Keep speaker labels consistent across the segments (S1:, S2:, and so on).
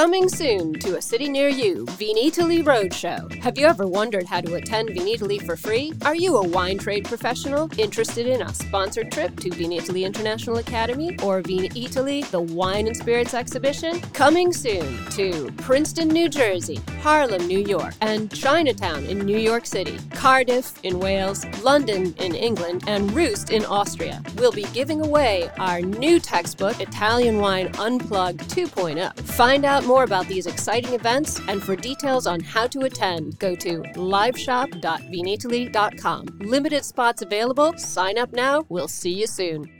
S1: Coming soon to a city near you, Vinitaly Roadshow. Have you ever wondered how to attend Vinitaly for free? Are you a wine trade professional interested in a sponsored trip to Vinitaly International Academy or Vinitaly, the Wine and Spirits Exhibition? Coming soon to Princeton, New Jersey, Harlem, New York, and Chinatown in New York City, Cardiff in Wales, London in England, and Rust in Austria. We'll be giving away our new textbook, Italian Wine Unplugged 2.0. Find out more about these exciting events and for details on how to attend, go to liveshop.vinitaly.com. Limited spots available. Sign up now. We'll see you soon.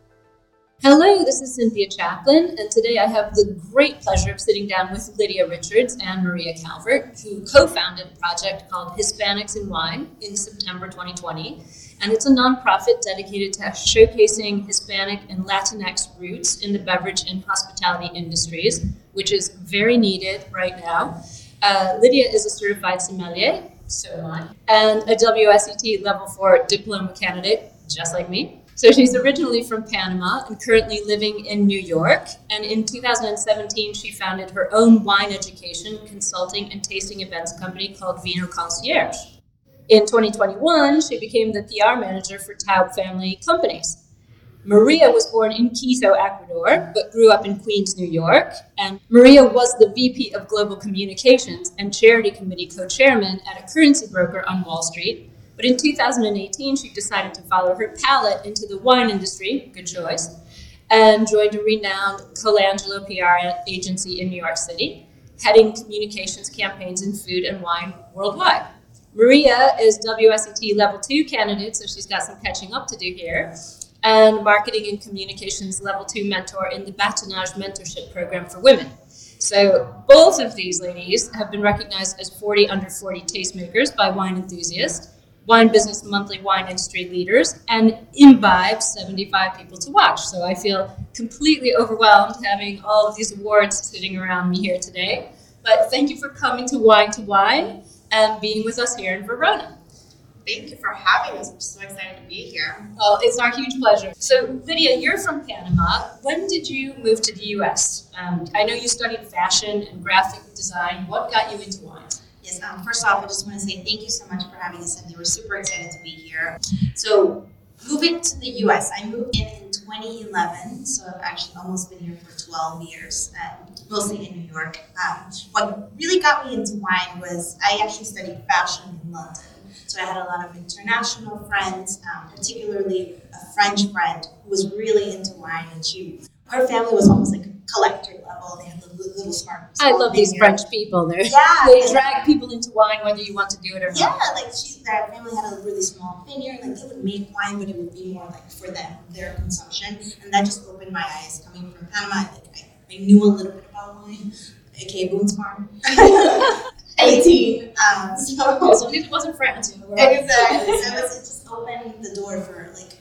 S1: Hello, this is Cynthia Chaplin, and today I have the great pleasure of sitting down with Lydia Richards and Maria Calvert, who co founded a project called Hispanics in Wine in September 2020. And it's a nonprofit dedicated to showcasing Hispanic and Latinx roots in the beverage and hospitality industries, which is very needed right now. Uh, Lydia is a certified sommelier, so am I, and a WSET level 4 diploma candidate, just like me. So she's originally from Panama and currently living in New York. And in 2017, she founded her own wine education, consulting, and tasting events company called Vino Concierge. In 2021, she became the PR manager for Taub Family Companies. Maria was born in Quito, Ecuador, but grew up in Queens, New York. And Maria was the VP of Global Communications and Charity Committee co chairman at a currency broker on Wall Street but in 2018, she decided to follow her palate into the wine industry, good choice, and joined a renowned Colangelo PR agency in New York City, heading communications campaigns in food and wine worldwide. Maria is WSET Level 2 candidate, so she's got some catching up to do here, and Marketing and Communications Level 2 mentor in the Batonage Mentorship Program for Women. So both of these ladies have been recognized as 40 under 40 tastemakers by Wine Enthusiast Wine Business Monthly Wine Industry Leaders, and Imbibe 75 People to Watch. So I feel completely overwhelmed having all of these awards sitting around me here today. But thank you for coming to Wine to Wine and being with us here in Verona.
S2: Thank you for having us. I'm so excited to be here.
S1: Well, it's our huge pleasure. So, Lydia, you're from Panama. When did you move to the US? Um, I know you studied fashion and graphic design. What got you into wine?
S2: Yes, um, first off, I just want to say thank you so much for having us, and we're super excited to be here. So, moving to the US, I moved in in 2011, so I've actually almost been here for 12 years, mostly in New York. Um, what really got me into wine was I actually studied fashion in London. So I had a lot of international friends, um, particularly a French friend who was really into wine, and she, her family was almost like collector level. They had the little smart.
S1: I love these French people. They're,
S2: yeah,
S1: they drag people into wine whether you want to do it or not.
S2: Yeah, like she, that family had a really small vineyard. Like they would make wine, but it would be more like for them, their consumption, and that just opened my eyes. Coming from Panama, like I, I knew a little bit about wine, aka Boone's Farm. 18. Um, so,
S1: so it wasn't France.
S2: Exactly. So it, was, it just opened the door for like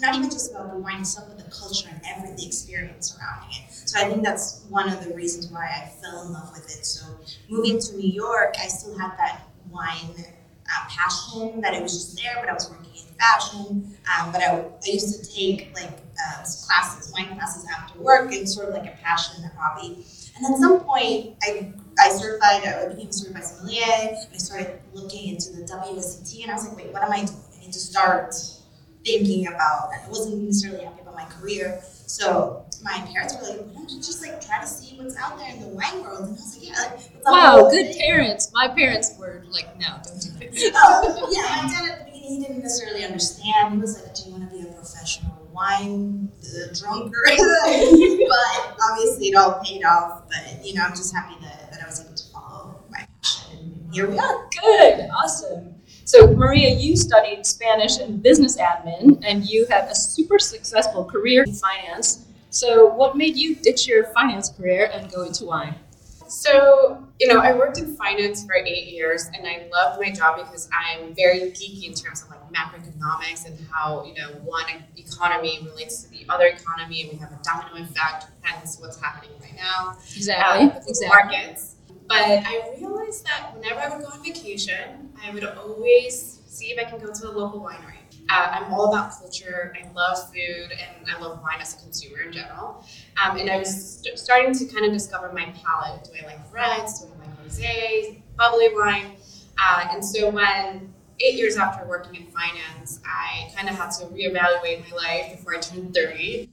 S2: not even just about the wine itself, but the culture and every the experience surrounding it. So I think that's one of the reasons why I fell in love with it. So moving to New York, I still had that wine uh, passion that it was just there, but I was working in fashion. Um, but I, I used to take like uh, classes, wine classes after work, and sort of like a passion and a hobby. And at some point, I I certified, I became a certified sommelier. I started looking into the WSET, and I was like, wait, what am I doing? I need to start thinking about. I wasn't necessarily happy about my career, so my parents were like, why don't you just like try to see what's out there in the wine world? And I was like, yeah. Like,
S1: wow, good thing? parents. My parents were like, no, don't do
S2: this. oh, yeah, my dad at the beginning, he didn't necessarily understand. He was like, do you want to be a professional wine uh, drunkard? but obviously it all paid off. But, you know, I'm just happy that, that I was able to follow my passion. And here we are.
S1: Good, awesome. So, Maria, you studied Spanish and business admin, and you had a super successful career in finance. So, what made you ditch your finance career and go into wine?
S3: So, you know, I worked in finance for eight years and I loved my job because I'm very geeky in terms of like macroeconomics and how, you know, one economy relates to the other economy and we have a domino effect, hence what's happening right now.
S4: Exactly.
S3: Um, the
S4: exactly.
S3: markets. But I realized that whenever I would go on vacation, I would always see if I can go to a local winery. Uh, I'm all about culture. I love food and I love wine as a consumer in general. Um, and I was st- starting to kind of discover my palate. Do I like reds? Do I like rosé, bubbly wine? Uh, and so when eight years after working in finance, I kind of had to reevaluate my life before I turned 30.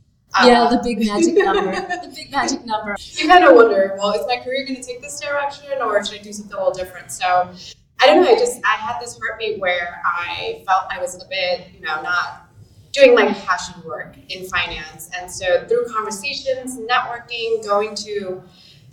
S4: yeah,
S3: Uh,
S4: the big magic number. the big magic number.
S3: you kind of wonder, well, is my career going to take this direction or should I do something a little different? So I don't know. I just I had this heartbeat where I felt I was a bit, you know, not doing my passion work in finance, and so through conversations, networking, going to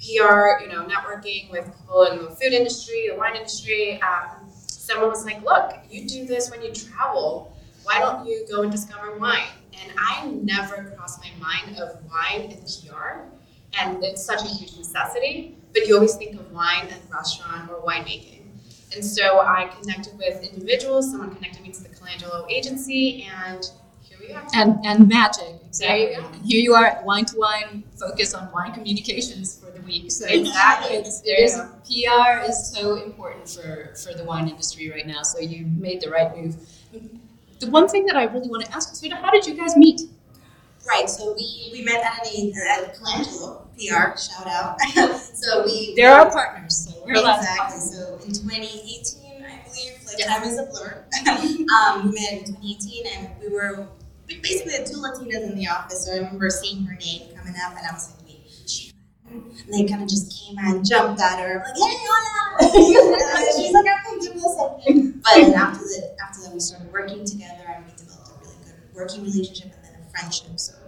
S3: PR, you know, networking with people in the food industry, the wine industry. Um, someone was like, "Look, you do this when you travel. Why don't you go and discover wine?" And I never crossed my mind of wine and PR, and it's such a huge necessity. But you always think of wine and restaurant or winemaking. And so I connected with individuals. Someone connected me to the Colangelo agency, and here we are.
S1: and and magic exactly. Here you are at Wine to Wine, focus on wine communications for the week. So
S3: Exactly.
S1: it's,
S3: There
S1: it
S3: you
S1: is. PR is so important for for the wine industry right now. So you made the right move. The one thing that I really want to ask is, how did you guys meet?
S2: Right, so we, we met at an at Colangelo, PR, shout out. so we
S1: There are partners, so we're
S2: exactly. So in 2018, I believe, like
S1: Yeah.
S2: time is a blur. um, we met in 2018, and we were basically the two Latinas in the office. So I remember seeing her name coming up, and I was like, "Wait, she." And they kind of just came and jumped at her, like, "Hey, hola!" she's like, "Okay, give me a second. But then after that, after that, we started working together, and we developed a really good working relationship, and then a friendship. So here we are.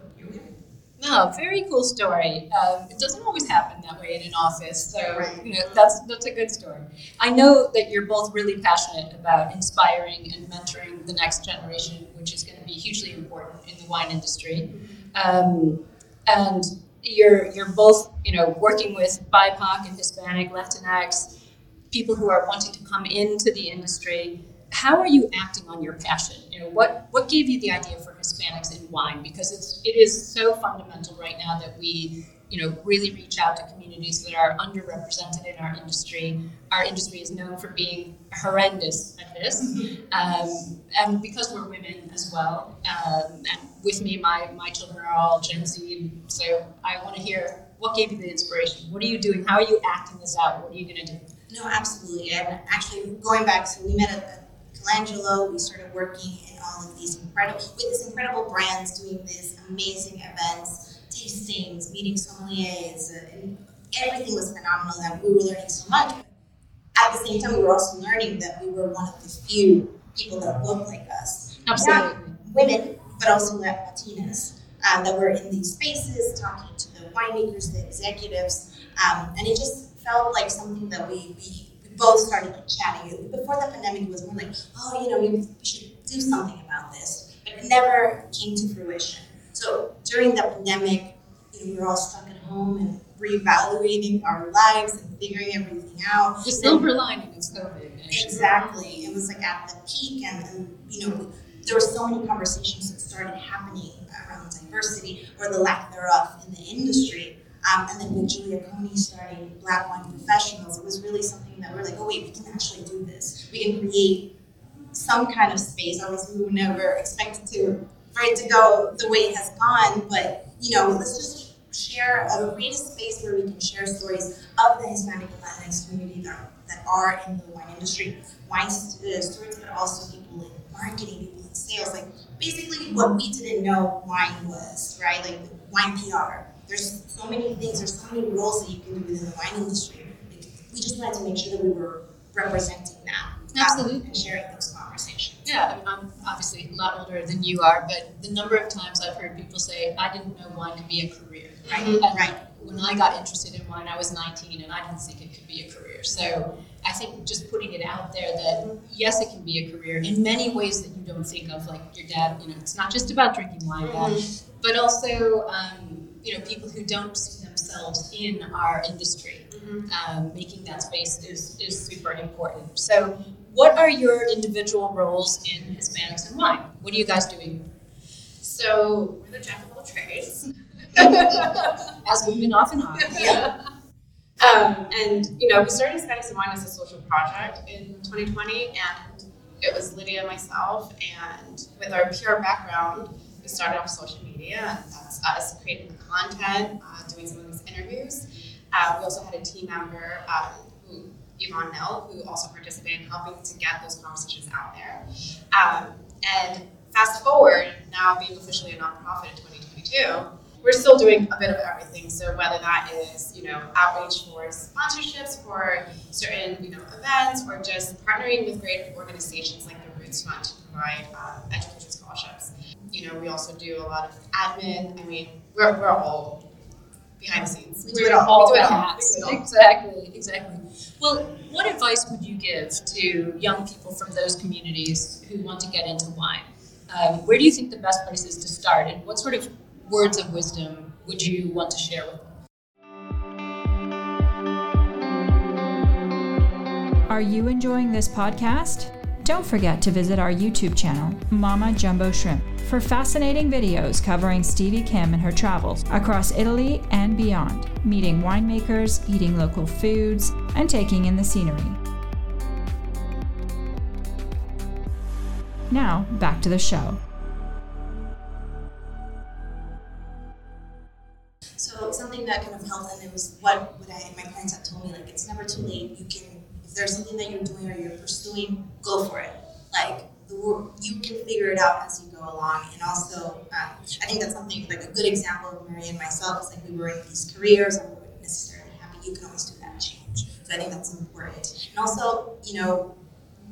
S1: No, very cool story. Um, it doesn't always happen that way in an office, so
S2: Right.
S1: you know that's that's a good story. I know that you're both really passionate about inspiring and mentoring the next generation, which is going to be hugely important in the wine industry. Um, and you're you're both you know working with BIPOC and Hispanic, Latinx people who are wanting to come into the industry. How are you acting on your passion? You know, what what gave you the idea for Hispanics in wine? Because it's it is so fundamental right now that we you know really reach out to communities that are underrepresented in our industry. Our industry is known for being horrendous at this, um, and because we're women as well. Um, and with me, my my children are all Gen Z, so I want to hear what gave you the inspiration. What are you doing? How are you acting this out? What are you going to do?
S2: No, absolutely. And actually, going back, so we met at, at Colangelo. We started working in all of these incredible, with these incredible brands, doing these amazing events, tastings, meeting sommeliers, uh, and everything was phenomenal. And we were learning so much. At the same time, we were also learning that we were one of the few people that looked like us.
S1: Absolutely.
S2: women, but also Latinas um, that were in these spaces talking to the winemakers, the executives, um, and it just felt like something that we, we both started like chatting. Before the pandemic, it was more like, oh, you know, we, we should do something about this, but it never came to fruition. So during the pandemic, you know, we were all stuck at home and reevaluating our lives and figuring everything out.
S1: The silver lining of COVID.
S2: Exactly. It was like at the peak, and, and you know, there were so many conversations that started happening around diversity or the lack thereof in the industry. Um, and then with Julia Coney starting Black Wine Professionals, it was really something that we're like, oh wait, we can actually do this. We can create some kind of space. Obviously, we would never expect it to for it to go the way it has gone, but you know, let's just share a create a space where we can share stories of the Hispanic and Latinx community that, that are in the wine industry, wine uh, stories, but also people in marketing, people in sales, like basically what we didn't know wine was, right? Like wine PR. There's so many things, there's so many roles that you can do within the wine industry. We just wanted to make sure that we were representing that.
S1: Absolutely.
S2: and sharing those conversations.
S1: Yeah, I mean, I'm obviously a lot older than you are, but the number of times I've heard people say, I didn't know wine could be a career.
S2: Right, right.
S1: When I got interested in wine, I was 19 and I didn't think it could be a career. So I think just putting it out there that yes, it can be a career in many ways that you don't think of, like your dad, you know, it's not just about drinking wine, Dad, but also, um, you know, people who don't see themselves in our industry. mm-hmm. um, making that space is, is super important. So, what are your individual roles in Hispanics and Wine? What are you guys doing?
S3: So, we're the jack of all trades.
S1: As we've been off and on.
S3: Yeah. Um, and, you know, we started Hispanics and Wine as a social project in 2020, and it was Lydia and myself, and with our PR background, started off social media, and that's us creating the content, uh, doing some of these interviews. Uh, we also had a team member, um, who, Yvonne Nell, who also participated in helping to get those conversations out there. Um, and fast forward, now being officially a nonprofit in 2022, we're still doing a bit of everything. So whether that is, you know, outreach for sponsorships for certain, you know, events, or just partnering with great organizations like the Roots Fund to provide uh, education. You know, we also do a lot of admin. I mean, we're, we're all behind the scenes.
S1: We do it all. We do it all. We do it all. Exactly, exactly. Well, what advice would you give to young people from those communities who want to get into wine? Um, where do you think the best place is to start, and what sort of words of wisdom would you want to share with them?
S5: Are you enjoying this podcast? Don't forget to visit our YouTube channel, Mamma Jumbo Shrimp, for fascinating videos covering Stevie Kim and her travels across Italy and beyond, meeting winemakers, eating local foods, and taking in the scenery. Now, back to the show.
S2: So something that kind of helped, and it was what, I, my parents had told me, like it's never too late. There's something that you're doing or you're pursuing, go for it. Like you can figure it out as you go along. And also, um, I think that's something like a good example of Maria and myself is like we were in these careers and we weren't necessarily happy. You can always do that change. So I think that's important. And also, you know,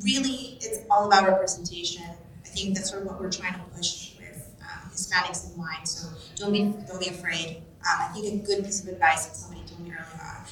S2: really, it's all about representation. I think that's sort of what we're trying to push with um, Hispanics in Wine. So don't be don't be afraid. Um, I think a good piece of advice that somebody told me earlier on: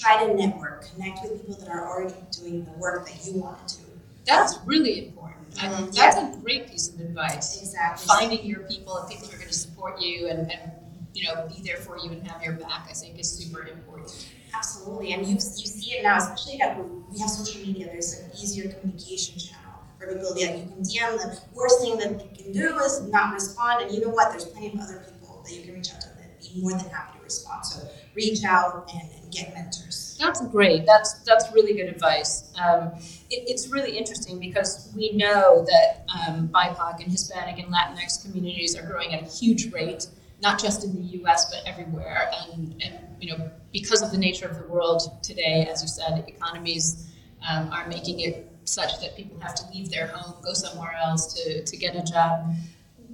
S2: try to network, connect with people that are already doing the work that you want to do.
S1: That's really important. Mm-hmm. I mean, that's yeah. a great piece of advice.
S2: Exactly.
S1: Finding your people and people who are going to support you and, and you know be there for you and have your back, I think, is super important.
S2: Absolutely, and you you see it now, especially that we have social media. There's an easier communication channel for people that you can DM. The worst thing that you can do is not respond, and you know what? There's plenty of other people that you can reach out to that be more than happy to respond. So reach out and get mentors.
S1: That's great. That's that's really good advice. Um, it, it's really interesting because we know that um, BIPOC and Hispanic and Latinx communities are growing at a huge rate, not just in the U.S. but everywhere. And, and you know, because of the nature of the world today, as you said, economies um, are making it such that people have to leave their home, go somewhere else to, to get a job.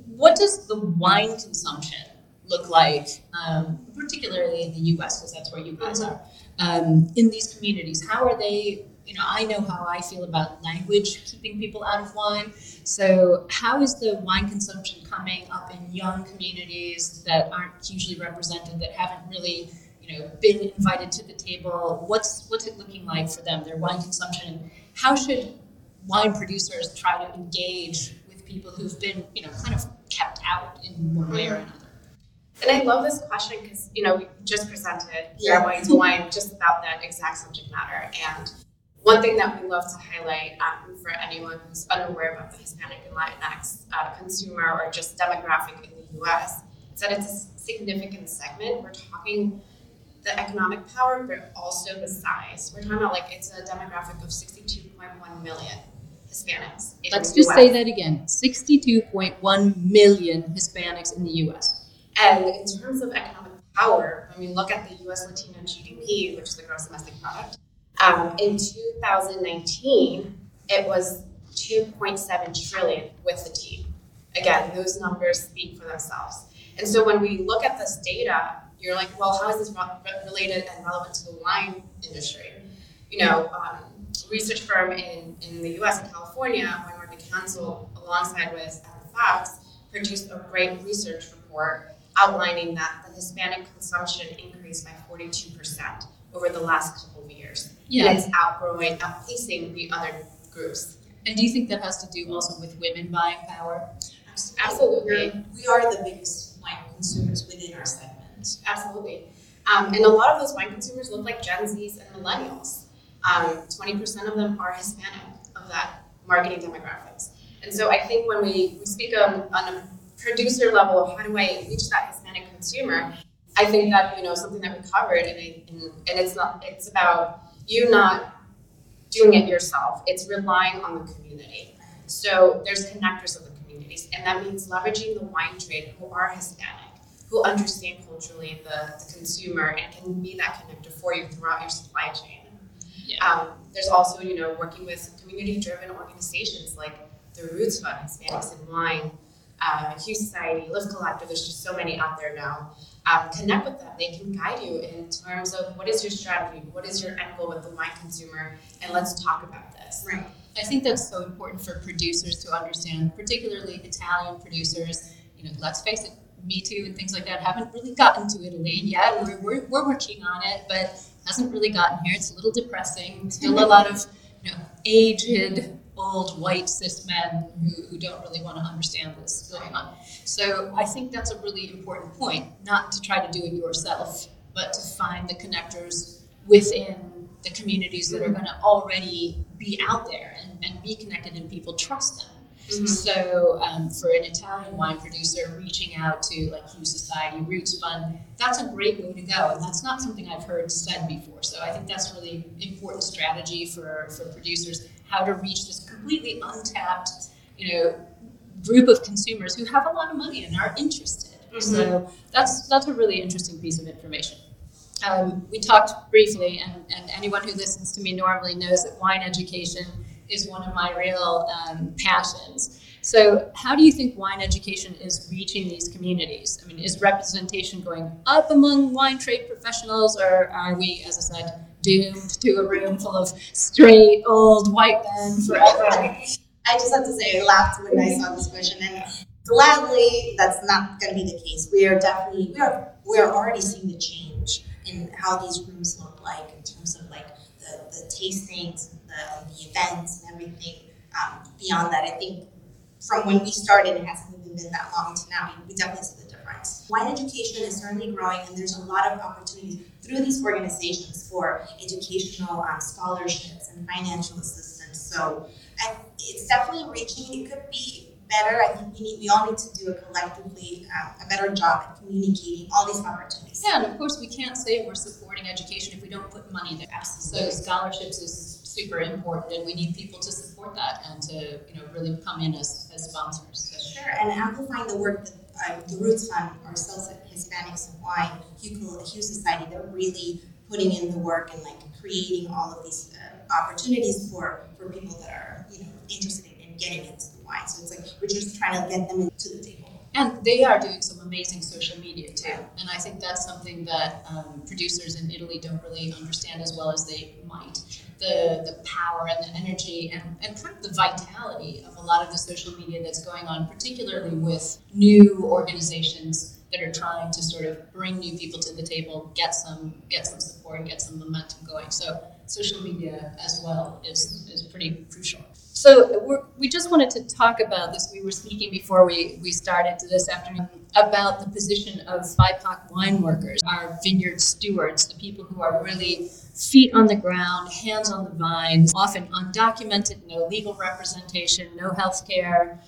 S1: What does the wine consumption look like, um, particularly in the U.S., because that's where you guys are, um, in these communities? How are they? You know, I know how I feel about language keeping people out of wine. So, how is the wine consumption coming up in young communities that aren't usually represented, that haven't really, you know, been invited to the table? What's what's it looking like for them? Their wine consumption. How should wine producers try to engage with people who've been, you know, kind of kept out in one way or another?
S3: And I love this question because, you know, we just presented yeah. Wine to Wine just about that exact subject matter. And one thing that we love to highlight um, for anyone who's unaware about the Hispanic and Latinx uh, consumer or just demographic in the US is that it's a significant segment. We're talking the economic power, but also the size. We're talking about like it's a demographic of 62.1 million Hispanics.
S1: Let's just US. say that again 62.1 million Hispanics in the US.
S3: And in terms of economic power, when we look at the US Latino GDP, which is the gross domestic product, um, in 2019, it was 2.7 trillion with the T. Again, those numbers speak for themselves. And so when we look at this data, you're like, well, how is this related and relevant to the wine industry? You know, um, research firm in, in the US and California, Wine Market Council, alongside with Fox, produced a great research report outlining that the Hispanic consumption increased by 42% over the last couple of years. Yeah. And it's outgrowing, outpacing the other groups.
S1: And do you think that has to do also with women buying power?
S3: Absolutely.
S2: We are the biggest wine consumers within our segment.
S3: Absolutely. Um, and a lot of those wine consumers look like Gen Zs and millennials. Um, 20% of them are Hispanic of that marketing demographics. And so I think when we, we speak on, on a producer level of how do I reach that Hispanic consumer, I think that you know something that we covered, and, I, and, and it's not it's about you not doing it yourself. It's relying on the community. So there's connectors of the communities, and that means leveraging the wine trade who are Hispanic, who understand culturally the, the consumer, and can be that connector for you throughout your supply chain. Yeah. Um, there's also, you know, working with community-driven organizations like the Roots Fund, Hispanics in Wine, uh, Hue Society, Live Collective. There's just so many out there now. Um, connect with them. They can guide you in terms of what is your strategy, what is your end goal with the wine consumer, and let's talk about this.
S1: Right. I think that's so important for producers to understand, particularly Italian producers. You know, let's face it, Me Too and things like that haven't really gotten to Italy yet. We're, we're, we're working on it, but hasn't really gotten here. It's a little depressing. Still a lot of you know aged old white cis men who, who don't really want to understand what's going on. So I think that's a really important point, not to try to do it yourself, but to find the connectors within the communities that are going to already be out there and, and be connected and people trust them. Mm-hmm. So, um, for an Italian wine producer, reaching out to like Hue Society, Roots Fund, that's a great way to go. And that's not something I've heard said before. So, I think that's really important strategy for, for producers how to reach this completely untapped, you know, group of consumers who have a lot of money and are interested. Mm-hmm. So, that's, that's a really interesting piece of information. Um, we talked briefly, and, and anyone who listens to me normally knows that wine education is one of my real um, passions. So, how do you think wine education is reaching these communities? I mean, is representation going up among wine trade professionals, or are we, as I said, doomed to a room full of straight old white men forever?
S2: I just have to say, I laughed when I saw this question, and gladly, that's not going to be the case. We are definitely we are we are already seeing the change in how these rooms look like in terms of like the, the tastings the, the events and everything um, beyond that. I think from when we started, it hasn't even been that long to now. We definitely see the Wine education is certainly growing, and there's a lot of opportunities through these organizations for educational um, scholarships and financial assistance. So I, it's definitely reaching. It could be better. I think we need, we all need to do a collectively um, a better job at communicating all these opportunities.
S1: Yeah, and of course we can't say we're supporting education if we don't put money there. So scholarships is super important, and we need people to support that and to you know really come in as, as sponsors.
S2: So. Sure, and amplifying the work that the Roots Fund, ourselves Hispanics and Wine, Hue Society, they're really putting in the work and like creating all of these uh, opportunities for for people that are you know interested in, in getting into the wine. So it's like we're just trying to get them into the table.
S1: And they are doing some amazing social media too. And I think that's something that um, producers in Italy don't really understand as well as they might the, the power and the energy and, and kind of the vitality of a lot of the social media that's going on, particularly with new organizations that are trying to sort of bring new people to the table, get some get some support, and get some momentum going. So social media as well is, is pretty crucial. So we just wanted to talk about this. We were speaking before we, we started this afternoon about the position of BIPOC wine workers, our vineyard stewards, the people who are really feet on the ground, hands on the vines, often undocumented, no legal representation, no health care.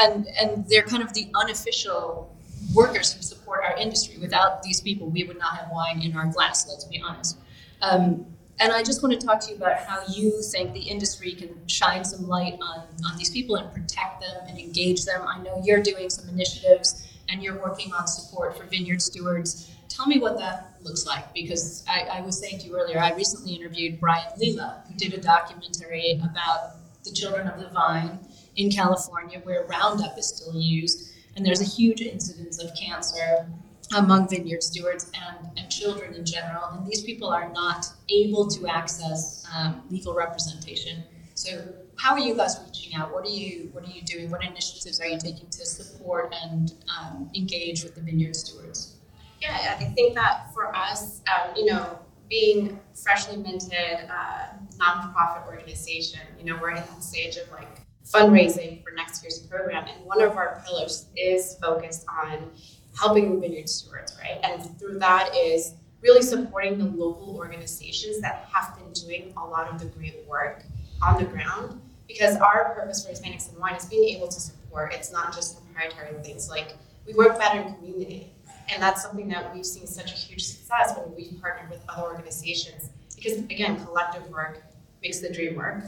S1: And, and they're kind of the unofficial workers who support our industry. Without these people, we would not have wine in our glass, let's be honest. Um, and I just want to talk to you about how you think the industry can shine some light on, on these people and protect them and engage them. I know you're doing some initiatives and you're working on support for vineyard stewards. Tell me what that looks like because I, I was saying to you earlier, I recently interviewed Brian Lila, who did a documentary about the children of the vine in California where Roundup is still used. And there's a huge incidence of cancer among vineyard stewards and, and children in general. And these people are not able to access um, legal representation. So, how are you guys reaching out? What are you What are you doing? What initiatives are you taking to support and um, engage with the vineyard stewards?
S3: Yeah, I think that for us, um, you know, being freshly minted uh, nonprofit organization, you know, we're in the stage of like fundraising for next year's program, and one of our pillars is focused on helping the vineyard stewards, right? And through that is really supporting the local organizations that have been doing a lot of the great work on the ground. Because our purpose for Hispanics and Wine is being able to support. It's not just proprietary things like we work better in community. And that's something that we've seen such a huge success when we've partnered with other organizations. Because again, collective work makes the dream work.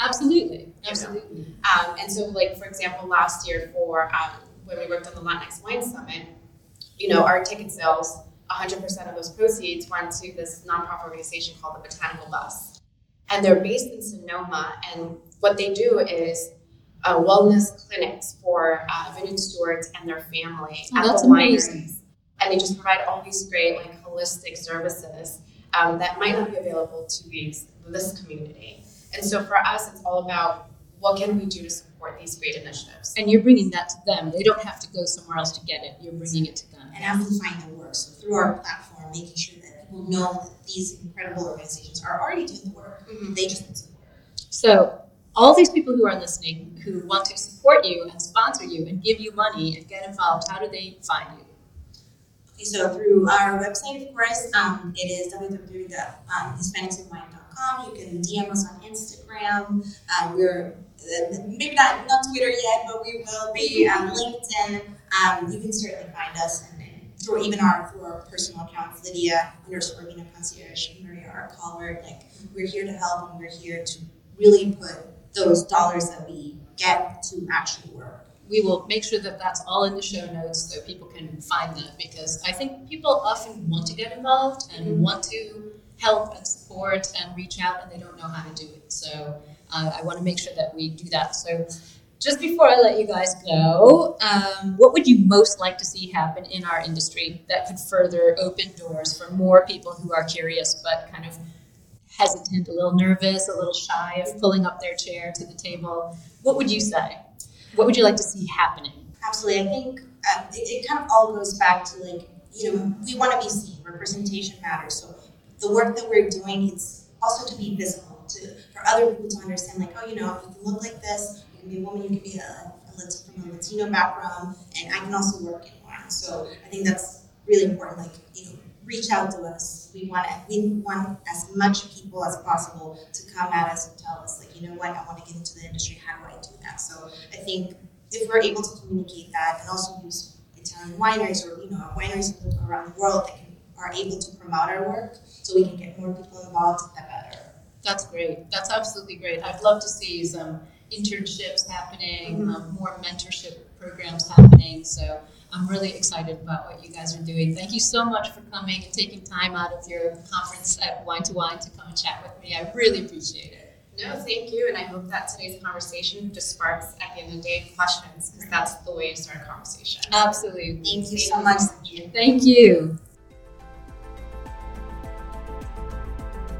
S1: Absolutely, absolutely.
S3: Um, and so, like for example, last year for um, when we worked on the Latinx Wine Summit, you know, our ticket sales, 100% of those proceeds went to this nonprofit organization called the Botanical Bus, and they're based in Sonoma. And what they do is uh, wellness clinics for uh, vineyard stewards and their family
S1: Oh,
S3: at
S1: that's
S3: the wineries.
S1: amazing.
S3: And they just provide all these great like holistic services um, that might not be available to these this community. And so for us, it's all about what can we do to support these great initiatives.
S1: And you're bringing that to them. They don't have to go somewhere else to get it. You're bringing it to them.
S2: and amplifying the work. So through our platform, making sure that people know that these incredible organizations are already doing the work.
S3: Mhm.
S2: They just need support.
S1: So, all these people who are listening who want to support you and sponsor you and give you money and get involved, how do they find you?
S2: Okay, so through our website, of course, um, it is www.hispanicsandwine.com. You can DM us on Instagram. Uh, we're maybe not not Twitter yet, but we will be on LinkedIn. Um, you can certainly find us, and, even our through our personal accounts, Lydia underscore Vino Concierge, Maria our caller. Like we're here to help, and we're here to really put those dollars that we get to actually work.
S1: We will make sure that that's all in the show notes so people can find that because I think people often want to get involved and
S3: Mhm.
S1: want to help and support and reach out and they don't know how to do it. So, uh, I want to make sure that we do that. So, just before I let you guys go, um, what would you most like to see happen in our industry that could further open doors for more people who are curious but kind of hesitant, a little nervous, a little shy of pulling up their chair to the table? What would you say? What would you like to see happening?
S2: Absolutely. I think uh, it, it kind of all goes back to like, you know, we want to be seen. Representation matters. So the work that we're doing is also to be visible, to for other people to understand, like, oh, you know, you can look like this. You can be a woman. You can be a, a from a Latino background, and I can also work in wine. So I think that's really important. Like, you know, reach out to us. We want we want as much people as possible to come at us and tell us, like, you know what, I want to get into the industry. How do I do that? So I think if we're able to communicate that and also use Italian wineries or you know wineries around the world that can, are able to promote our work, so we can get more people involved, the better.
S1: That's great. That's absolutely great. I'd love to see some internships happening, um, more mentorship programs happening. So I'm really excited about what you guys are doing. Thank you so much for coming and taking time out of your conference at Wine to Wine to come and chat with me. I really appreciate it.
S3: No, thank you, and I hope that today's conversation just sparks at the end of the day questions because that's the way to start a conversation.
S1: Absolutely.
S2: Thank you so much.
S1: Thank you.